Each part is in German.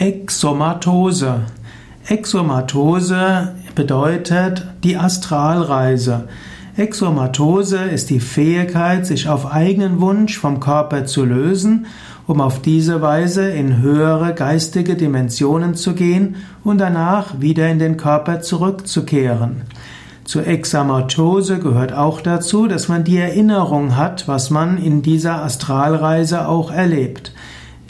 Exomatose. Exomatose bedeutet die Astralreise. Exomatose ist die Fähigkeit, sich auf eigenen Wunsch vom Körper zu lösen, um auf diese Weise in höhere geistige Dimensionen zu gehen und danach wieder in den Körper zurückzukehren. Zur Examatose gehört auch dazu, dass man die Erinnerung hat, was man in dieser Astralreise auch erlebt.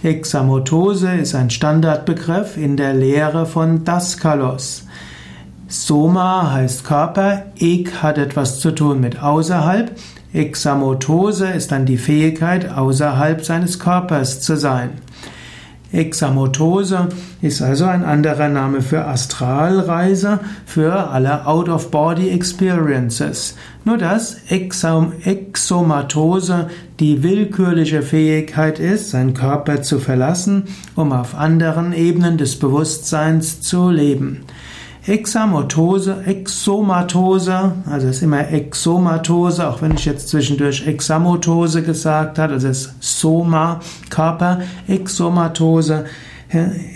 Hexamotose ist ein Standardbegriff in der Lehre von Daskalos. Soma heißt Körper, Ek hat etwas zu tun mit außerhalb, Examotose ist dann die Fähigkeit, außerhalb seines Körpers zu sein. Examotose ist also ein anderer Name für Astralreise, für alle Out-of-Body-Experiences. Nur dass Exom Exomatose die willkürliche Fähigkeit ist, seinen Körper zu verlassen, um auf anderen Ebenen des Bewusstseins zu leben. Examotose, Exomatose, also ist immer Exomatose, auch wenn ich jetzt zwischendurch Examotose gesagt habe, also ist Soma, Körper, Exomatose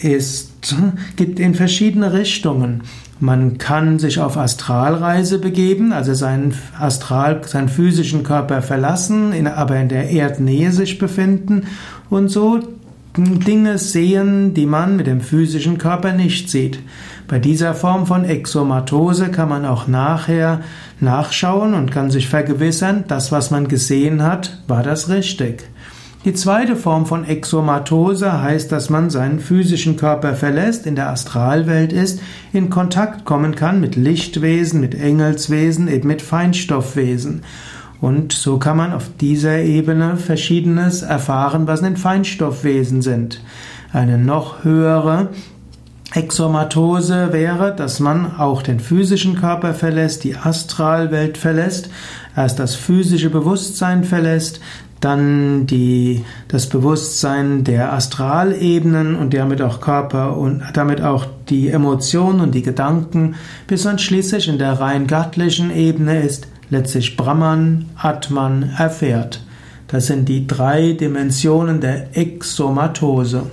ist, gibt in verschiedene Richtungen. Man kann sich auf Astralreise begeben, also seinen Astral, seinen physischen Körper verlassen, aber in der Erdnähe sich befinden und so Dinge sehen, die man mit dem physischen Körper nicht sieht. Bei dieser Form von Exomatose kann man auch nachher nachschauen und kann sich vergewissern, das, was man gesehen hat, war das richtig. Die zweite Form von Exomatose heißt, dass man seinen physischen Körper verlässt, in der Astralwelt ist, in Kontakt kommen kann mit Lichtwesen, mit Engelswesen, eben mit Feinstoffwesen. Und so kann man auf dieser Ebene Verschiedenes erfahren, was in Feinstoffwesen sind. Eine noch höhere Exomatose wäre, dass man auch den physischen Körper verlässt, die Astralwelt verlässt, erst das physische Bewusstsein verlässt, dann die, das Bewusstsein der Astralebenen und damit auch Körper und damit auch die Emotionen und die Gedanken, bis man schließlich in der rein göttlichen Ebene ist, letztlich Brahman, Atman erfährt. Das sind die drei Dimensionen der Exomatose.